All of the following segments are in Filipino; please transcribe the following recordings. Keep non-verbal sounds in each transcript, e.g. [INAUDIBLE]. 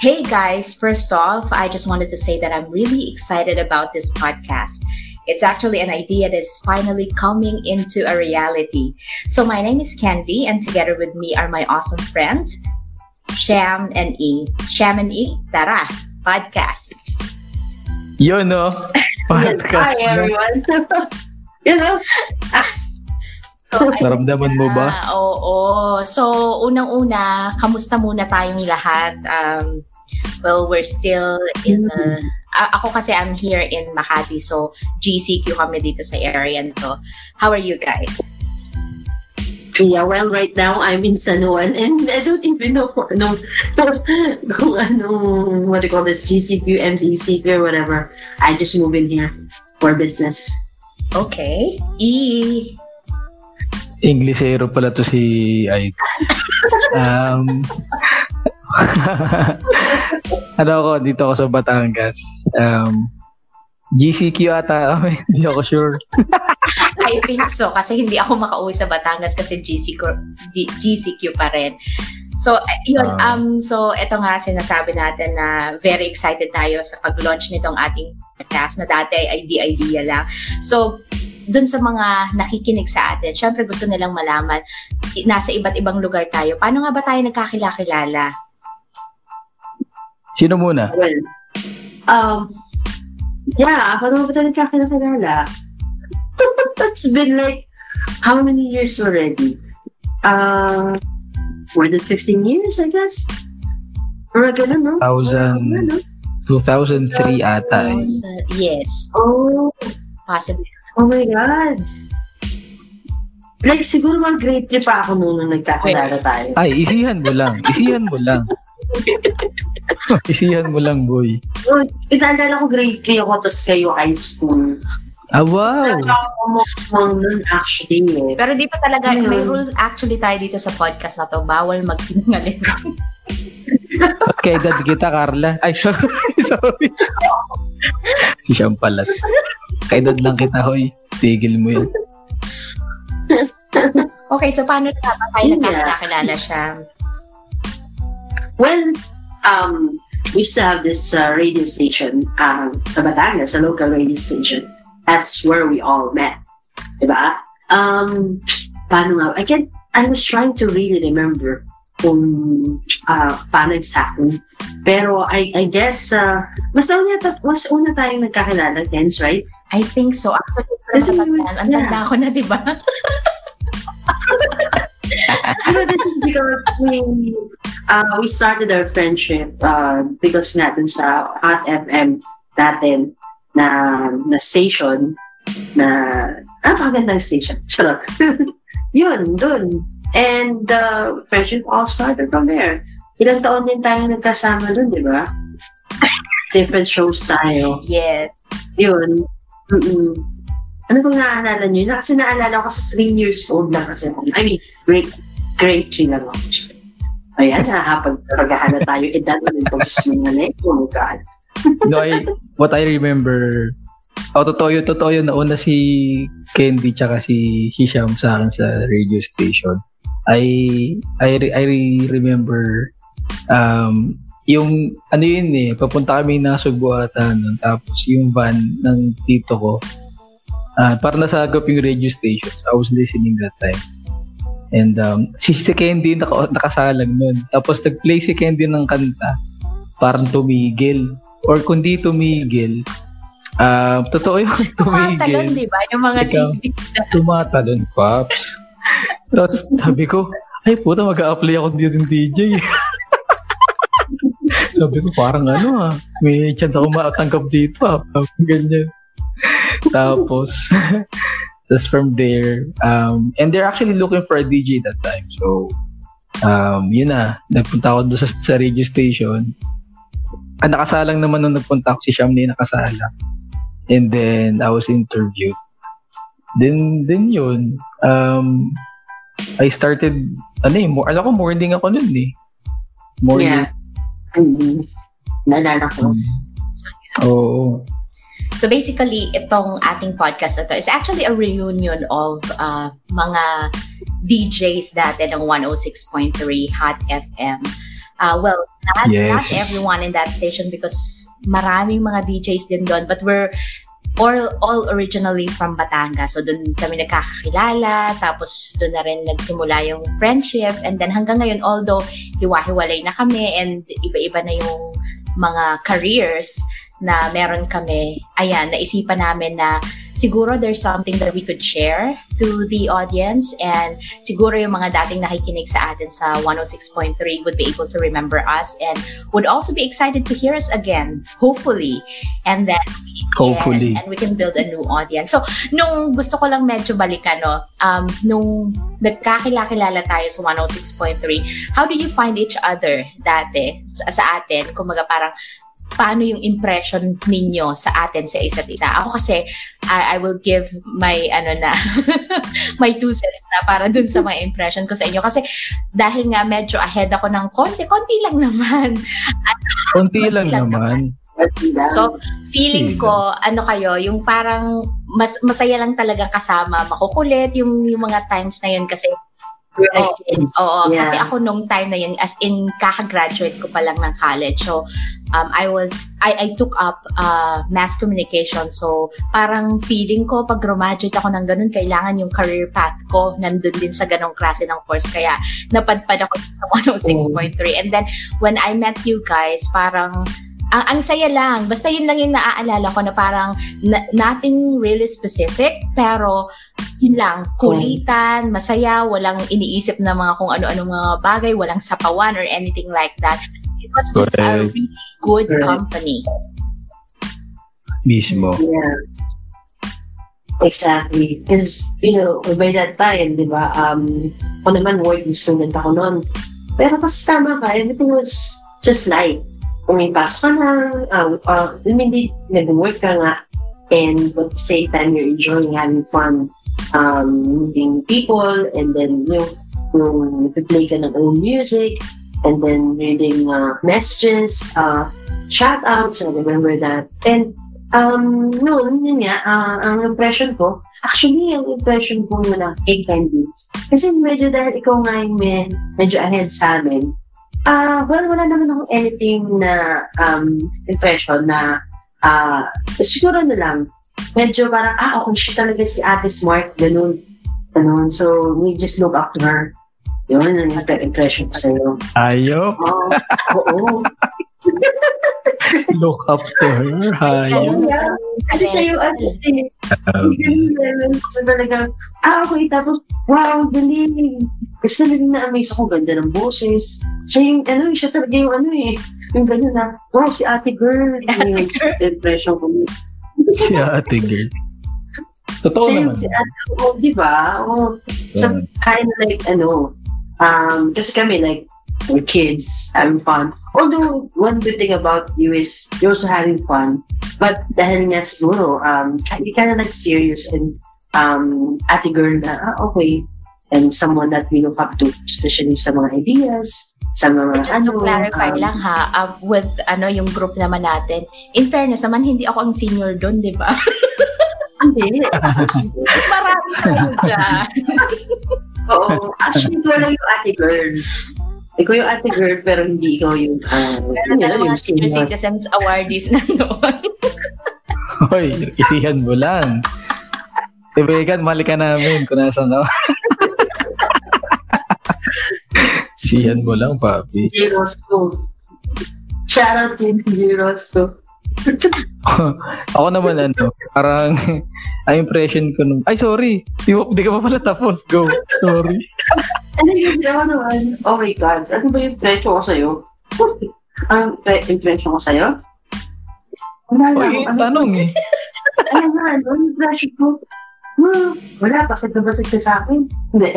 Hey guys, first off, I just wanted to say that I'm really excited about this podcast. It's actually an idea that is finally coming into a reality. So, my name is Candy, and together with me are my awesome friends, Sham and E. Sham and E, tara, podcast. You know, [LAUGHS] Podcast. Hi, everyone. [LAUGHS] you know, So, Naramdaman mo ba? Oo. Oh, oh. So, unang-una, kamusta muna tayong lahat? Um, well, we're still in the... Uh, ako kasi I'm here in Makati, so GCQ kami dito sa area nito. How are you guys? Yeah, well, right now I'm in San Juan and I don't even know kung ano, [LAUGHS] kung ano, what do you call this, GCQ, MCCQ, or whatever. I just moved in here for business. Okay. E, Englishero pala to si Ay. [LAUGHS] um, [LAUGHS] ano ako, dito ako sa Batangas. Um, GCQ ata. [LAUGHS] Hindi ako sure. [LAUGHS] I think so. Kasi hindi ako makauwi sa Batangas kasi GCQ, GCQ pa rin. So, yun, uh, um, so ito nga sinasabi natin na very excited tayo sa pag-launch nitong ating podcast na dati ay idea-idea lang. So, dun sa mga nakikinig sa atin, syempre gusto nilang malaman, nasa iba't ibang lugar tayo. Paano nga ba tayo nagkakilala-kilala? Sino muna? Well, um, yeah, ako naman ba tayo nagkakilala? [LAUGHS] It's been like, how many years already? Uh, more than 15 years, I guess. Or ganun, no? 2000, 2003 ata. Eh. Yes. Oh. Possibly. Oh my God. Like, siguro mga grade 3 pa ako noon nung nagkakilala tayo. Ay, isihan mo lang. Isihan mo lang. [LAUGHS] [LAUGHS] isihan mo lang, boy. Oh, inaalala ko grade 3 ako, tapos kayo high school. Ah, wow! Nun actually eh. Pero di pa talaga, mm. may rules actually tayo dito sa podcast na to. Bawal magsinungaling. At kay dad kita, Carla. Ay, sorry. [LAUGHS] sorry. si Siyam pala. Kay dad lang kita, hoy. Tigil mo yun. okay, so paano na ba tayo yeah. nagkakilala siya? Well, um, we used to have this uh, radio station uh, sa Batangas, a local radio station. That's where we all met. Diba? Um, paano nga? I can I was trying to really remember kung uh, paano exactly. Pero I, I guess, uh, mas una, mas una tayong nagkakilala, Tens, right? I think so. Actually, Kasi, ang tanda ko na, di ba? [LAUGHS] Pero this is because we, uh, we started our friendship uh, because nga dun sa Hot FM natin na, na station na ah, magandang station. [LAUGHS] Charot. [LAUGHS] Yun, dun. And the uh, friendship all started from there. Ilang taon din tayo nagkasama dun, di ba? [COUGHS] Different shows tayo. Yes. Yun. Mm-mm. Ano bang naaalala nyo? Na, kasi naalala ko kasi 3 years old na kasi. I mean, grade, grade 3 lang ako. Ayan, nakapag paghahala tayo, edad na rin pag sinungaling. Oh God. no, I, what I remember, oh, totoo yun, totoo yun, nauna si Candy tsaka si Hisham sa akin sa radio station. I, I, I remember, um, yung, ano yun eh, papunta kami na Subo ata tapos yung van ng tito ko, uh, para nasagap yung radio station. I was listening that time. And um, [LAUGHS] si, si Candy naka, nakasalang nun. Tapos nag-play si Candy ng kanta. Parang tumigil. Or kundi tumigil, uh, totoo yung [LAUGHS] tumigil. Tumatalon, di ba? Yung mga CDs. Tumatalon, Pops. Tapos sabi ko, ay puta, mag-a-apply ako dito ng DJ. [LAUGHS] sabi ko, parang ano ah, may chance ako matanggap dito ah. Ganyan. Tapos, just from there, um, and they're actually looking for a DJ that time. So, um, yun na, nagpunta ako doon sa, sa radio station. Ah, nakasalang naman nung nagpunta ako si Shamni nakasalang. And then, I was interviewed. Then, then yun, um, I started, ano eh, more, alam ko morning ako nun eh. Morning. Yeah. Mm-hmm. Nalala ko. Mm. Oo. Oh. So basically, itong ating podcast na to is actually a reunion of uh, mga DJs dati ng 106.3 Hot FM. Uh, well, not, Yes. not everyone in that station because maraming mga DJs din doon. But we're all, all originally from Batangas. So doon kami nagkakakilala, tapos doon na rin nagsimula yung friendship. And then hanggang ngayon, although hiwa-hiwalay na kami and iba-iba na yung mga careers na meron kami, ayan, naisipan namin na siguro there's something that we could share to the audience and siguro yung mga dating nakikinig sa atin sa 106.3 would be able to remember us and would also be excited to hear us again, hopefully. And then Hopefully. Yes, and we can build a new audience. So, nung gusto ko lang medyo balikan, no, um, nung nagkakilala tayo sa 106.3, how do you find each other dati sa, sa atin? Kumaga parang, paano yung impression ninyo sa atin sa isa't isa? Ako kasi, I, I will give my, ano na, [LAUGHS] my two cents na para dun sa mga impression ko sa inyo. Kasi, dahil nga medyo ahead ako ng konti, konti lang naman. [LAUGHS] Konti lang lang naman. So, feeling ko, ano kayo, yung parang mas masaya lang talaga kasama, makukulit yung, yung mga times na yun kasi Oh, Oo, yeah. kasi ako nung time na yun, as in, kaka-graduate ko pa lang ng college. So, um, I was, I, I took up uh, mass communication. So, parang feeling ko, pag graduate ako ng ganun, kailangan yung career path ko nandun din sa ganong klase ng course. Kaya, napadpad ako sa [LAUGHS] 106.3. And then, when I met you guys, parang, ang, ang saya lang. Basta yun lang yung naaalala ko na parang na- nothing really specific, pero yun lang, kulitan, masaya, walang iniisip na mga kung ano-ano mga bagay, walang sapawan or anything like that. It was just a Correct. really good Correct. company. Mismo. Yeah. Exactly. Because, you know, by that time, di ba, um, ako naman working student ako noon. Pero kasi tama ka, everything was just light. Kung pasok ka lang, uh, uh, I mean, di, nag-work ka nga, and at the same time, you're enjoying having fun, um, meeting people, and then, you yung play ka ng own music, and then reading uh, messages, uh, shout outs, I remember that. And Um, noon, yun nga, ah, ang impression ko, actually, ang impression ko muna kay Candy, kasi medyo dahil ikaw nga yung may, medyo ahead sa amin, ah, well, wala naman akong anything na um, impression na, ah, siguro na lang, medyo parang, ah, okay, siya talaga si Ate Smart, ganun, ganun, so, we just look up to her. Yun, ang impression ko sa'yo. Ayo. Oo, oo. [LAUGHS] [LAUGHS] Look up to her. Hayo. Yeah. Kasi kayo, ano, eh, Um, Ganun level. So talagang, ah, okay, tapos, wow, galing. Kasi talagang na-amaze ako, ganda ng boses. Siya yung, ano, siya talaga yung, ano eh, yung gano'n na, wow, si ate girl. Si ate Yung girl. Impression ko. si ate girl. Totoo Siya naman. si ate, oh, di ba? Oh, so, Yeah. kind of like, ano, um, kasi kami, like, we're kids, having fun. Although, one good thing about you is, you're also having fun. But dahil nga siguro, um, you kind of like serious and um, ate girl na, ah, okay. And someone that we look up to, especially sa mga ideas, sa mga Just ano. to clarify um, lang ha, uh, with ano yung group naman natin, in fairness naman, hindi ako ang senior doon, di ba? [LAUGHS] Hindi. [LAUGHS] Marami tayo dyan. [LAUGHS] Oo. Actually, lang yung ate girl. Ikaw yung ate girl, pero hindi ikaw yung, uh, Meron yun, na yung mga senior citizens awardees na noon. [LAUGHS] Hoy, isihan mo lang. Tibegan, mali ka namin kung nasa na. [LAUGHS] Isihan mo lang, papi. Zeros ko. Shout out to Zeros ko. [LAUGHS] Ako naman ano, parang [LAUGHS] ang impression ko nung, ay sorry, di, di ka pa pala tapos, go, sorry. [LAUGHS] Ano yung ako naman? Oh my God. Ano ba yung impression ko sa'yo? Ang pre- impression ko sa'yo? Wala lang. eh, Ano- tanong eh. Ano nga, ano yung impression ko? Hmm, wala, bakit na basig ka sa akin? Hindi.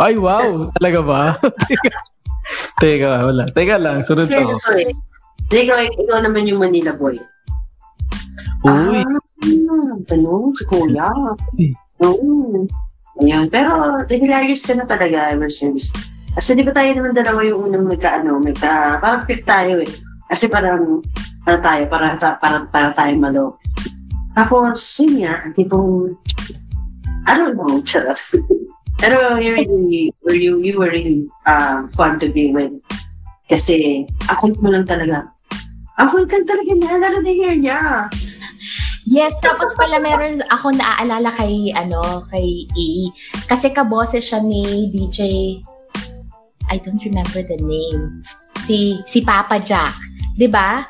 Ay, wow, talaga ba? Teka, wala. Teka lang, sunod ako. Ikaw, ikaw naman yung Manila boy. Uy, Ah, ganun, si Kuya. Eh. Oo. Ayun. Pero, hilarious ka na talaga ever since. Kasi di ba tayo naman dalawa yung unang magka, ano, magka, parang fit tayo eh. Kasi parang, para tayo, para, para, para, para tayo malo. Tapos, yun nga, tipong, I don't know, [LAUGHS] charot. Pero you really, you, you were really uh, fun to be with. Kasi, ako mo lang talaga. Ako kan talaga niya, lalo na hair niya. Yes, tapos pala meron ako naaalala kay ano, kay E. Kasi kaboses siya ni DJ I don't remember the name. Si si Papa Jack, 'di ba?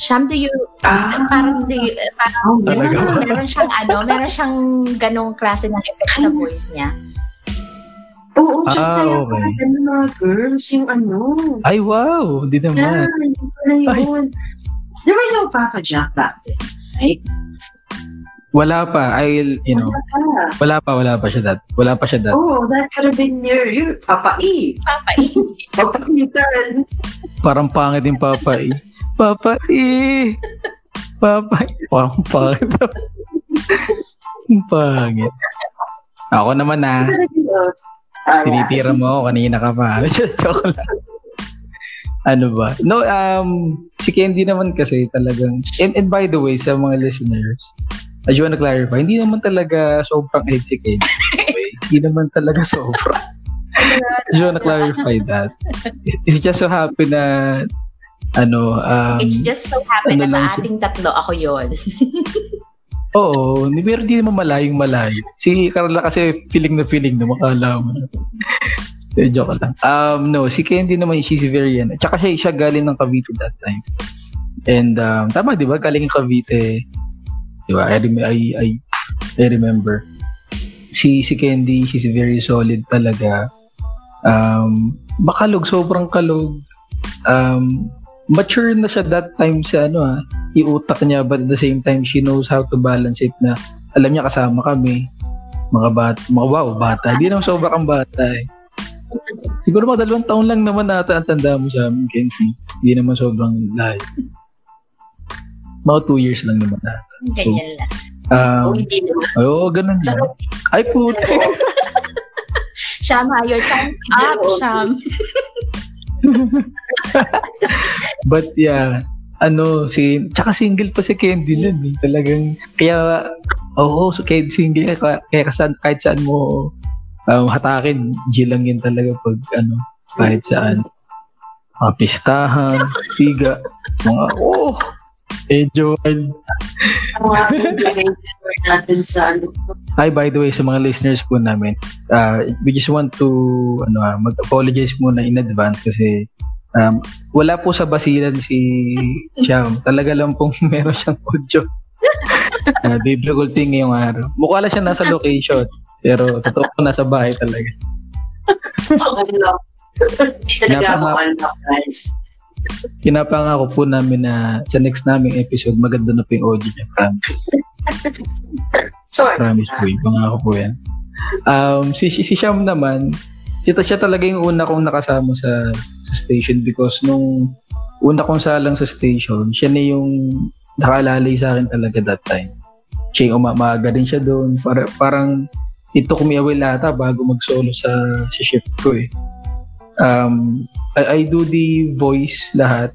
Sham, do you, Ah. parang, do you, parang, Oh, meron, meron siyang, ano, meron siyang ganong klase ng effect sa voice niya. Oo, Ah, ah, kaya okay. pala ganun mga girls, yung ano. Ay, wow! Hindi Yeah, naman. yun pala yun. There were no Papa Jack back then, right? Wala pa. I, you know, Wala pa. wala pa, wala pa siya dat. Wala pa siya dat. Oh, that could have been your, your Papa E. Papa, [LAUGHS] Papa E. Parang pangit yung Papa E. Papa E! Papa E. Parang pangit. [LAUGHS] Ang pangit. Ako naman na. Tinitira mo ako kanina ka pa. [LAUGHS] Joke lang. Ano ba? No, um, si Candy naman kasi talagang, and, and by the way, sa mga listeners, I just wanna clarify, hindi naman talaga sobrang edgy si Candy. [LAUGHS] Hindi naman talaga sobrang. I just wanna clarify that. It's just so happy na, ano, um, It's just so happy ano na sa ating tatlo, ako yon. [LAUGHS] Oo, pero di naman malayong malayo. Si Carla kasi feeling na feeling na makala mo. [LAUGHS] Eh, joke lang. Um, no, si Candy naman, she's very, ano, tsaka siya, siya galing ng Cavite that time. And, um, tama, di ba? Galing ng Cavite. Di ba? I, rem- I, I, I remember. Si, si Candy, she's very solid talaga. Um, makalog, sobrang kalog. Um, mature na siya that time sa ano ah, yung utak niya but at the same time she knows how to balance it na alam niya kasama kami mga bat mga wow bata. Di naman sobrang bata eh. siguro mga dalawang taon lang naman nata ang tanda mo sa amin Kenzie. Di naman sobrang layo. Mga two years lang naman nata Ganyan lang. um, Oh, hindi naman. oo ganun lang. Ay puti [LAUGHS] Shama, your time's up, Sham. [LAUGHS] But yeah, ano, si, tsaka single pa si Candy nun eh. Talagang, kaya, oo, so kahit single ka, kaya, kaya kasan, kahit saan mo um, hatakin, G lang yun talaga pag, ano, kahit saan. Mga pistahan, tiga, mga, oh, sa ano. Hi, by the way, sa mga listeners po namin, uh, we just want to ano, ah, mag-apologize muna in advance kasi um, wala po sa basilan si Sham. Talaga lang pong [LAUGHS] meron siyang audio. uh, [LAUGHS] difficulty ngayong araw. Mukha lang siya nasa location. Pero totoo po nasa bahay talaga. Okay lang. Talaga ako Napaka- unlock, guys. Pinapangako po namin na sa next naming episode, maganda na po yung audio niya. Promise. Sorry. Promise po. Pangako po yan. Um, si, si, si Sham naman, ito siya talaga yung una kong nakasama sa, sa station because nung una kong salang sa station, siya na yung nakalalay sa akin talaga that time. Siya yung umamaga din siya doon. Para, parang ito kumiyawil ata bago mag-solo sa, sa shift ko eh. Um, I, I do the voice lahat.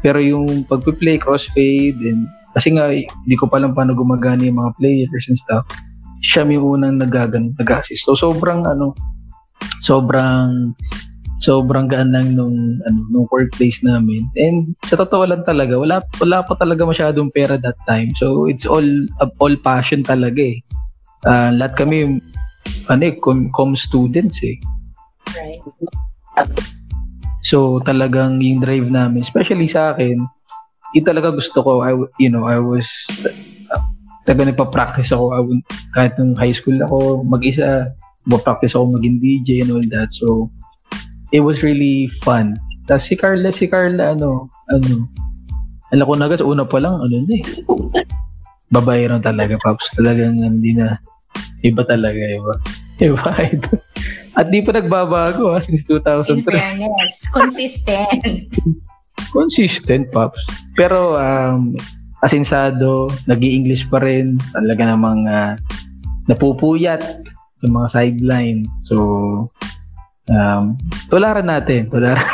Pero yung pagpi-play, crossfade, and kasi nga, hindi ko pa lang paano gumagana yung mga players and stuff. Siya yung unang nagagan, nag-assist. So, sobrang, ano, sobrang, sobrang gaan lang nung, ano, nung workplace namin. And sa totoo lang talaga, wala, wala pa talaga masyadong pera that time. So, it's all, all passion talaga eh. Ah, lahat kami, ano eh, com, com students eh. Right. So talagang yung drive namin, especially sa akin, yun talaga gusto ko. I, you know, I was uh, talaga nagpa-practice ako. I kahit nung high school ako, mag-isa, practice ako maging DJ and all that. So it was really fun. Tapos si Carla, si Carla, ano, ano, alam ko na agad, una pa lang, ano na eh. Babae rin talaga, Paps. Talagang hindi na, iba talaga, iba. Iba, [LAUGHS] idol. At di pa nagbabago ha, since In 2003 fairness, consistent. [LAUGHS] consistent, Pops. Pero, um, asinsado, nag english pa rin. Talaga namang ah, napupuyat sa mga sideline. So, um, tularan natin. Tularan.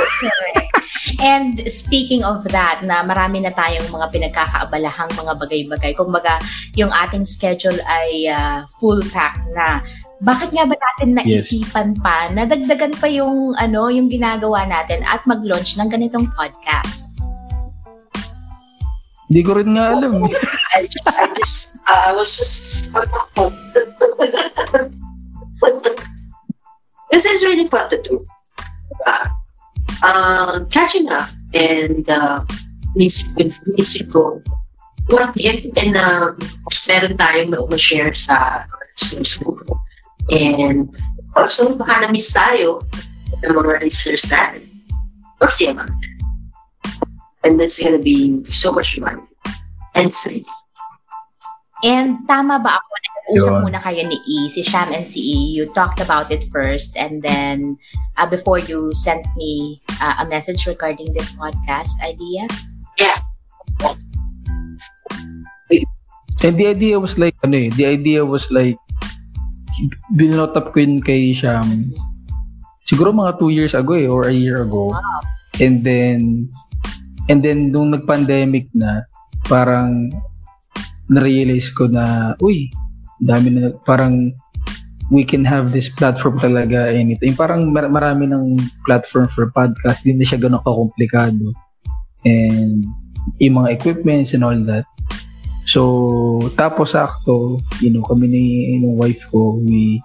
And speaking of that, na marami na tayong mga pinagkakaabalahang mga bagay-bagay. Kumbaga, yung ating schedule ay ah, full pack na. bakit nga ba natin naisipan yes. pa, nadagdagan pa yung ano, yung ginagawa natin at mag-launch ng ganitong podcast? Hindi ko rin nga alam. Oh, I just, I just, uh, I was just, [LAUGHS] this is really fun to do. Uh, uh, catching up and uh, ko, what if and uh, meron tayong ma-share sa Facebook. And also, baka na-miss tayo ng mga listeners natin. Kasi naman. And that's gonna be so much fun and sweet. And tama ba ako usap muna kayo ni E, si Sham and si E, you talked about it first and then uh, before you sent me uh, a message regarding this podcast idea? Yeah. And the idea was like, ano eh, the idea was like, binotap ko yun kay Sham siguro mga two years ago eh, or a year ago. Wow. And then, and then nung nag-pandemic na, parang na-realize ko na, uy, dami na, parang we can have this platform talaga anytime. Parang mar- marami ng platform for podcast, hindi na siya ganun kakomplikado. And yung mga equipments and all that. So, tapos sakto, you know, kami ni yung wife ko, we,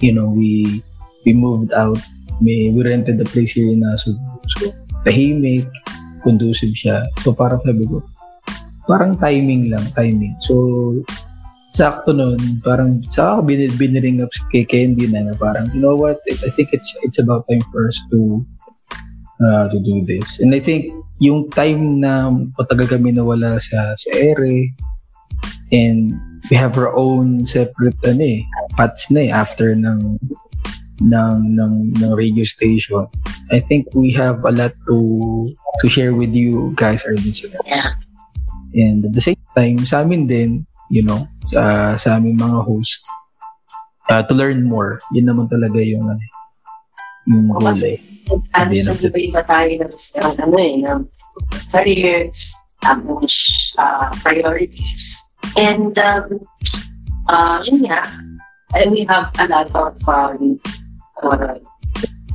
you know, we, we moved out. May, we rented the place here in Nasu. So, tahimik, conducive siya. So, parang sabi ko, parang timing lang, timing. So, sakto nun, parang sa ako bin, biniring up kay Candy na, na parang, you know what, I think it's it's about time for us to uh, to do this. And I think yung time na patagal kami nawala sa, sa ere and we have our own separate ano eh, paths na eh, after ng ng ng ng radio station. I think we have a lot to to share with you guys our listeners. Yeah. And at the same time, sa amin din, you know, sa, sa aming mga hosts, uh, to learn more. Yun naman talaga yung, yung goal Kasi, ano sa iba-iba tayo ng, ano eh, ng careers, tapos uh, priorities. And, um, uh, yun nga, and we have a lot of um, uh,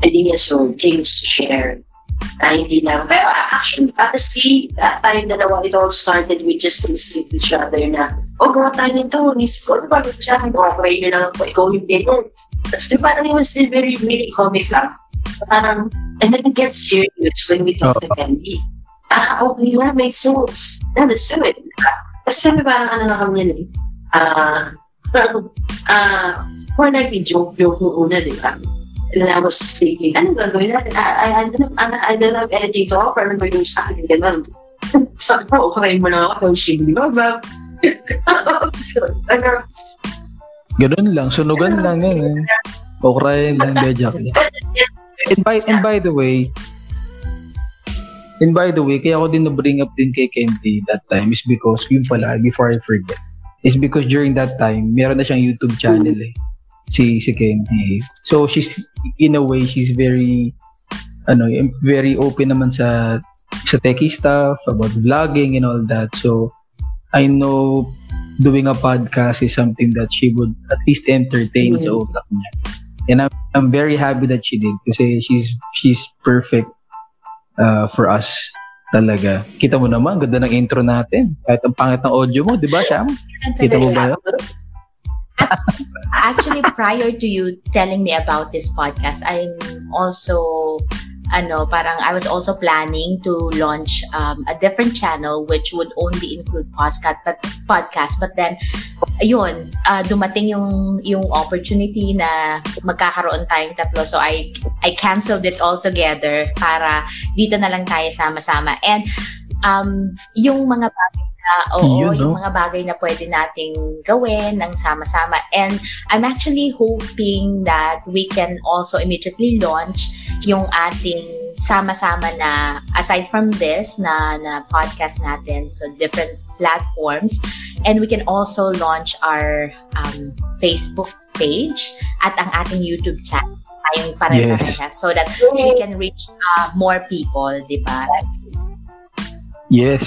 ideas or things to share na hindi lang. Pero actually, honestly, uh, tayong dalawa, it all started with just listening to each other na, oh, gawa tayo nito, miss ko, ano ba sa akin, okay nyo lang ako, ikaw yung ganyan. Tapos parang it was still very, really comic lang. Parang, and then it gets serious when we talk oh. to Candy. Ah, okay, that makes sense. Now, let's do it. Kasi sabi parang ano na kami yun eh. Ah, uh, [LAUGHS] ah, uh, more like joke-joke yung una, di ba? And I was thinking, ano gagawin natin? I, I, I, don't, I, I don't have anything to offer. Ano ba yung sa akin? Ganun. [LAUGHS] Sabi ko, okay mo na ako. Shing, di ba ba? Ganun lang. Sunugan lang yan eh. Okrayin lang. Bejak. And by, and by the way, and by the way, kaya ako din na-bring up din kay Kenty that time is because, yun pala, before I forget, is because during that time, meron na siyang YouTube channel eh si si Kenty. So she's in a way she's very ano, very open naman sa sa techie stuff, about vlogging and all that. So I know doing a podcast is something that she would at least entertain mm-hmm. sa utak niya. And I'm, I'm very happy that she did kasi she's she's perfect uh, for us talaga. Kita mo naman, ganda ng intro natin. Kahit ang pangit ng audio mo, di ba, Sham? Kita mo ba yun? Actually, prior to you telling me about this podcast, I'm also ano, parang I was also planning to launch um, a different channel which would only include podcast but podcast. But then ayun, uh, dumating yung yung opportunity na magkakaroon tayong tatlo. So I I canceled it all together para dito na lang tayo sama-sama. And um, yung mga bagay uh, oo, Yun, no? yung mga bagay na pwede nating gawin ng sama-sama. And I'm actually hoping that we can also immediately launch yung ating sama-sama na aside from this na na podcast natin so different platforms and we can also launch our um, Facebook page at ang ating YouTube channel tayong pareha yes. so that we can reach uh, more people, di ba? Yes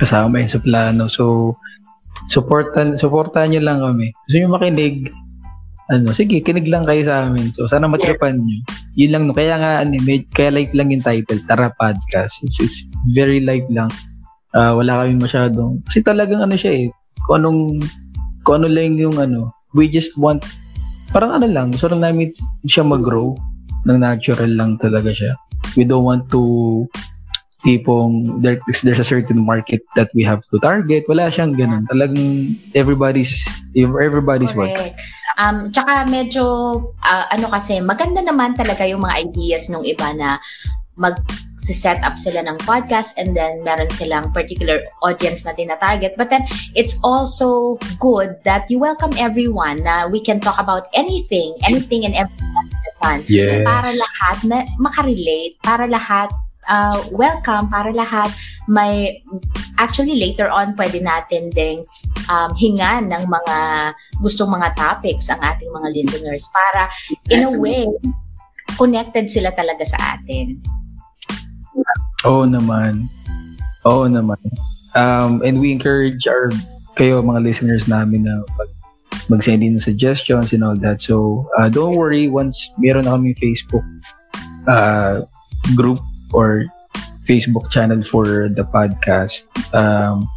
kasama yun sa plano. So, supportan, supportan nyo lang kami. Gusto nyo makinig, ano, sige, kinig lang kayo sa amin. So, sana matripan nyo. Yun lang, no. Kaya nga, ano, may, kaya light lang yung title, Tara Podcast. It's, it's very light lang. Uh, wala kami masyadong, kasi talagang ano siya eh, kung anong, kung ano lang yung ano, we just want, parang ano lang, gusto lang namin siya mag-grow ng natural lang talaga siya. We don't want to tipong there, there's a certain market that we have to target. Wala siyang ganun. Talagang everybody's everybody's Correct. work. Um, tsaka medyo, uh, ano kasi, maganda naman talaga yung mga ideas ng iba na mag set up sila ng podcast and then meron silang particular audience na tina-target. But then, it's also good that you welcome everyone na we can talk about anything, anything and everything. Yes. Para lahat na makarelate, para lahat uh, welcome para lahat. May, actually later on, pwede natin ding um, hingan ng mga gustong mga topics ang ating mga listeners para in a way, connected sila talaga sa atin. Oo naman. Oo naman. Um, and we encourage our kayo mga listeners namin na mag, mag-send in suggestions and all that. So, uh, don't worry once meron na kami Facebook uh, group or Facebook channel for the podcast. Um,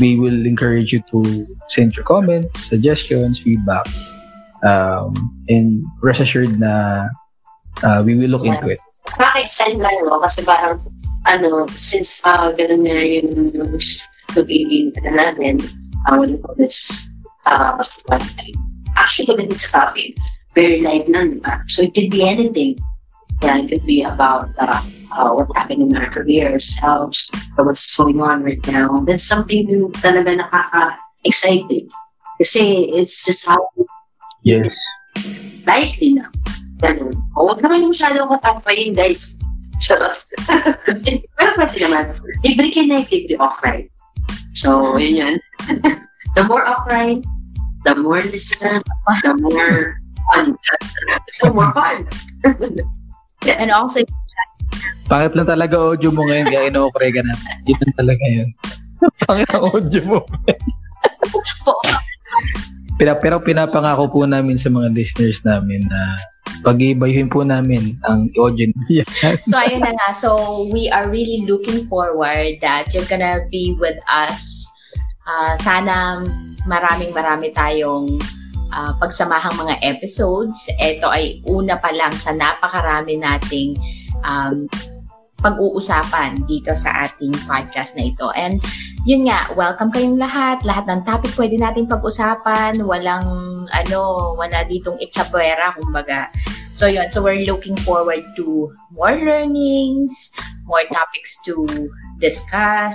we will encourage you to send your comments, suggestions, feedbacks, um, and rest assured na uh, we will look yeah. into it. Maka-extend lang, no? Kasi parang, ano, since uh, ganun na yung pag-ibig na natin, uh, you call this? Uh, actually, topic, very light na? So it could be anything. Yeah, it could be about uh, uh, what's happening in our career, ourselves, or what's going on right now. That's something new talaga nakaka-exciting. Kasi it's just how yes. lightly na. Ganun. O, huwag naman yung masyadong katampayin, guys. Charot. Pero pwede naman. Libre connect, libre offline. So, yun yun. [LAUGHS] the more offline, the more listeners, the more fun. [LAUGHS] the more fun. [LAUGHS] And also, Pangit lang talaga audio mo ngayon, kaya ino-okray ka na. Yun talaga yun. [LAUGHS] Pangit ang audio mo. Pina, pero pinapangako po namin sa mga listeners namin na pag-ibayuhin po namin ang audio niya. [LAUGHS] so, ayun na nga. So, we are really looking forward that you're gonna be with us. Uh, sana maraming marami tayong uh, pagsamahang mga episodes. Ito ay una pa lang sa napakarami nating um, pag-uusapan dito sa ating podcast na ito. And yun nga, welcome kayong lahat. Lahat ng topic pwede natin pag-usapan. Walang, ano, wala ditong itsapuera, kumbaga. So yun, so we're looking forward to more learnings, more topics to discuss.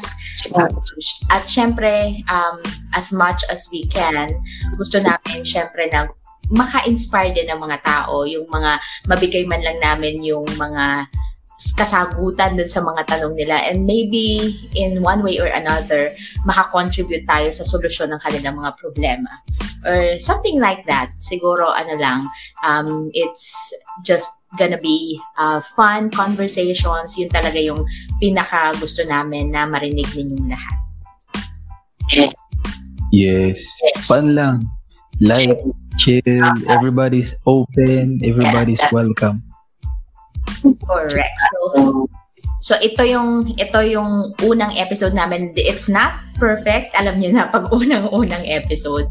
At syempre, um, as much as we can, gusto namin syempre na maka-inspire din ng mga tao, yung mga mabigay man lang namin yung mga kasagutan dun sa mga tanong nila. And maybe in one way or another makakontribute tayo sa solusyon ng kanilang mga problema. Or something like that. Siguro ano lang um, it's just gonna be uh, fun conversations. Yun talaga yung pinaka gusto namin na marinig ninyong lahat. Yes, yes. fun lang. Light chill. Everybody's open. Everybody's welcome Correct. So, so ito yung ito yung unang episode namin. It's not perfect. Alam niyo na pag unang-unang episode.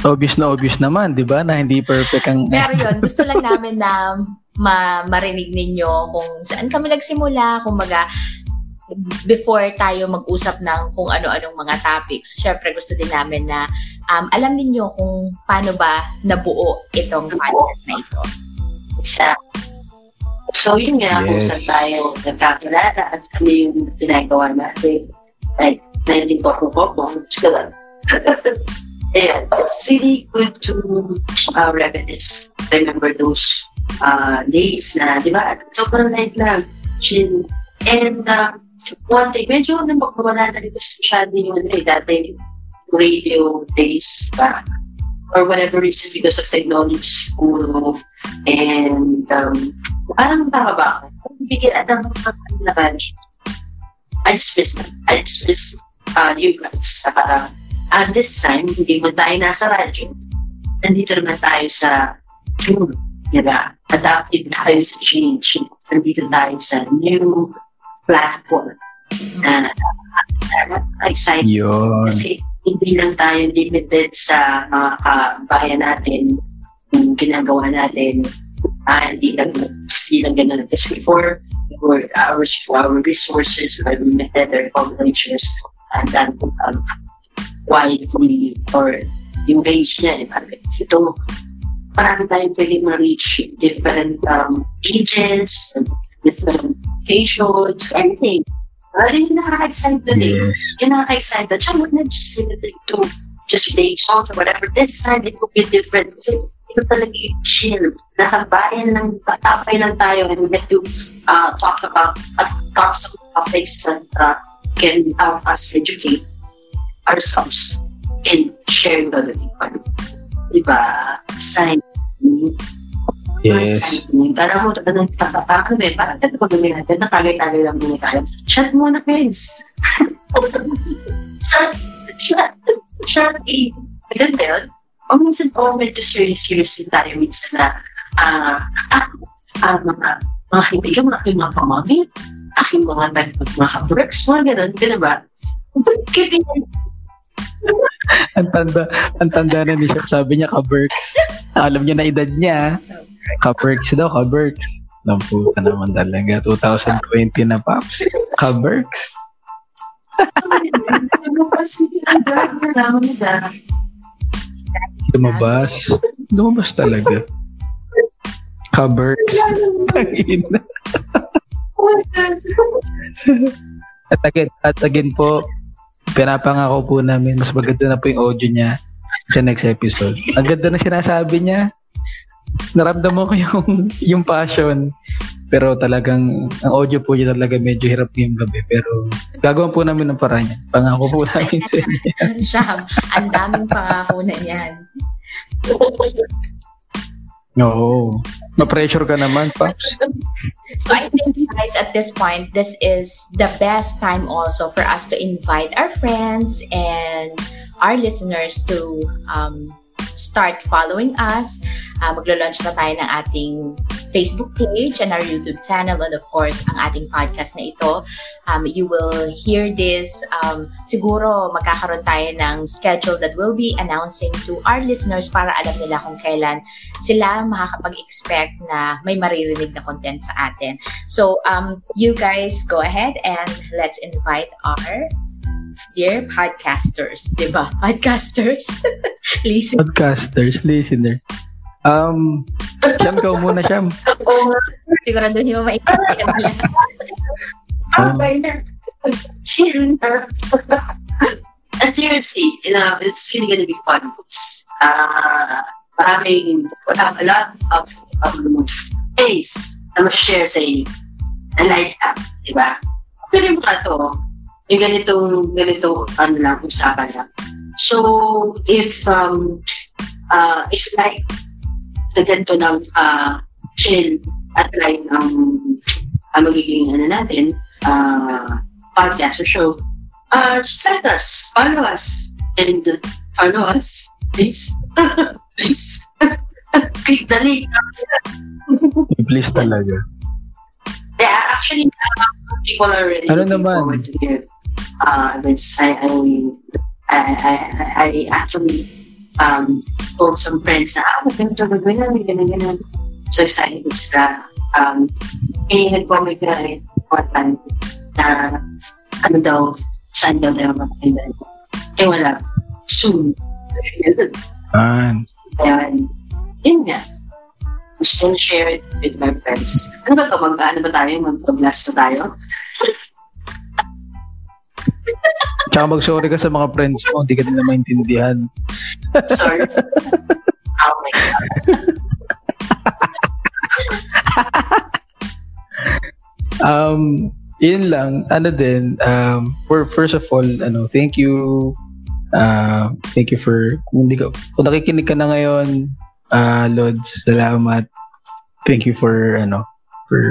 Obvious na obvious naman, 'di ba? Na hindi perfect ang Pero 'yun, gusto lang namin na ma marinig ninyo kung saan kami nagsimula, kung maga before tayo mag-usap ng kung ano-anong mga topics. Syempre gusto din namin na um, alam niyo kung paano ba nabuo itong podcast na ito. Sa So, yun nga, yes. kung saan tayo nagkakilala at ano yung ginagawa natin. Like, nandito ko po po, Ayan, it's really good to uh, reminisce. Remember those uh, days na, di ba? Sobrang light lang, chill. And uh, one thing, medyo na magkawala na rin masyado yung ano eh, dati radio days pa or whatever reason because of technology school and um, parang tama ba? Bigyan at ang mga kailangan I just miss I just miss uh, you guys. Uh, at this time, hindi mo tayo nasa radyo. nandito naman tayo sa June, di ba? Adaptive tayo sa change. Nandito tayo sa new platform na uh, excited Yun. kasi hindi lang tayo limited sa mga kabayan natin yung ginagawa natin. Ah, hindi lang hindi lang ganun kasi before our, our, our resources are limited our coverages and then um, widely or yung range niya eh, ito parang tayo pwede ma-reach different um, agents different locations anything Uh, yun yung nakaka-excite doon eh. Yes. Yung nakaka-excite doon. Siya not just limited to just play songs or whatever. This time, it could be different. Kasi ito talaga yung chill. Nakabayan lang, tatapay lang tayo and we get to uh, talk about uh, talk some topics that uh, can help us educate ourselves and share the people. Diba? Sign. Yes. Parang mo, ano, tatatakan eh. Parang ito pag gawin natin, natagay-tagay lang muna tayo. Shut muna, friends. [LAUGHS] shut, shut, shut, eh. Maganda yun. O minsan po, medyo serious-serious din tayo minsan na, ah, ah, ah, mga, mga kaibigan, mga aking mga pamangin, aking mga, mga kabreks, mga ganun, ganun ba? Kaibigan, [LAUGHS] Ang tanda, ang tanda na ni Chef. Sabi niya, ka-Berks. Alam niya na edad niya. Ka-Berks daw, ka-Berks. Lamputa naman talaga. 2020 na, Paps. Ka-Berks. Lumabas. Lumabas talaga. Ka-Berks. Tangina. At again, at again po, pinapangako po namin, mas maganda na po yung audio niya sa next episode. Ang ganda na sinasabi niya. Naramdaman ko yung, yung passion. Pero talagang, ang audio po niya talaga medyo hirap yung gabi. Pero gagawin po namin ng paraan yan. Pangako po namin sa inyo. [LAUGHS] Sham, ang daming pangako na yan. Oo. Ma-pressure ka naman, Paps. [LAUGHS] So I think guys at this point, this is the best time also for us to invite our friends and our listeners to um, start following us. Uh, maglo-launch na tayo ng ating Facebook page and our YouTube channel and of course ang ating podcast na ito. Um, you will hear this. Um, siguro magkakaroon tayo ng schedule that we'll be announcing to our listeners para alam nila kung kailan sila makakapag-expect na may maririnig na content sa atin. So, um, you guys go ahead and let's invite our dear podcasters, di ba? [LAUGHS] Podcasters. [LAUGHS] Listen. Podcasters, listeners. Um, Siyam, ikaw muna, Siyam. Siguraduhin mo maiintindihan nila. [LAUGHS] Okay na. Chill na. [LAUGHS] Uh, seriously, you know, it's really gonna be fun. Uh, maraming, wala, a lot of um, space na ma-share sa inyo. Na light up, di ba? Pero yung mga to, yung ganitong, ganito, ano lang, usapan lang. So, if, um, uh, if like, the ganito ng uh, chill at like ang ang magiging ano natin, uh, podcast or show, uh, just let us, follow us, and follow us, please. [LAUGHS] please. [LAUGHS] Click the link. [LAUGHS] Please talaga. Yeah, actually, uh, people are already Ano looking naman? forward to hear uh, this. I, I, I, I, I actually um, told some friends na, ah, ganito, gagawin namin, ganyan, ganyan. So excited sila. Um, may nag-comment na rin one time na ano daw, saan daw tayo magpindan. Eh wala. Soon. Man. Ayan. Yun nga. Gusto share it with my friends. Ano ba to? Mag, ano ba tayo? Mag-blast na tayo? Tsaka mag-sorry ka sa mga friends mo, hindi ka nila maintindihan. Um, yun lang. Ano din, um, for, first of all, ano, thank you. Uh, thank you for, kung, hindi ka, kung nakikinig ka na ngayon, uh, Lods, salamat. Thank you for, ano, for,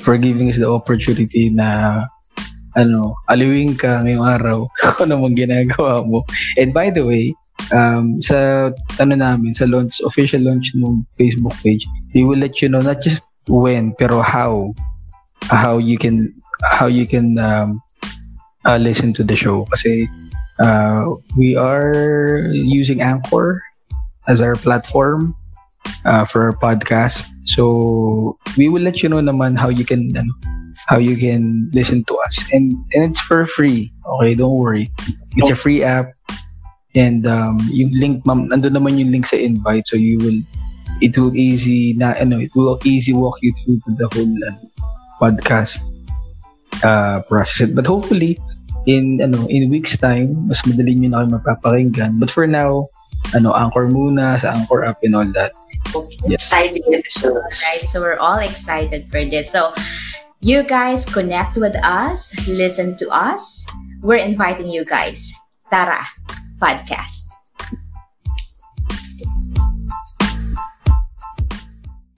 for giving us the opportunity na, ano, aliwing ka ngayong araw kung [LAUGHS] ano mong ginagawa mo. And by the way, um, sa ano namin, sa launch, official launch ng Facebook page, we will let you know not just when, pero how, how you can, how you can um, uh, listen to the show. Kasi uh, we are using Anchor as our platform uh, for our podcast. So we will let you know naman how you can ano, how you can listen to us. And and it's for free. Okay, don't worry. It's a free app. And um, yung link, ma'am, nandun naman yung link sa invite. So you will, it will easy na, ano, it will easy walk you through to the whole uh, podcast uh, process. But hopefully, in ano in weeks time mas madali niyo na kayo mapapakinggan but for now ano anchor muna sa anchor app and all that okay. yeah. exciting episodes right so we're all excited for this so you guys connect with us listen to us we're inviting you guys tara podcast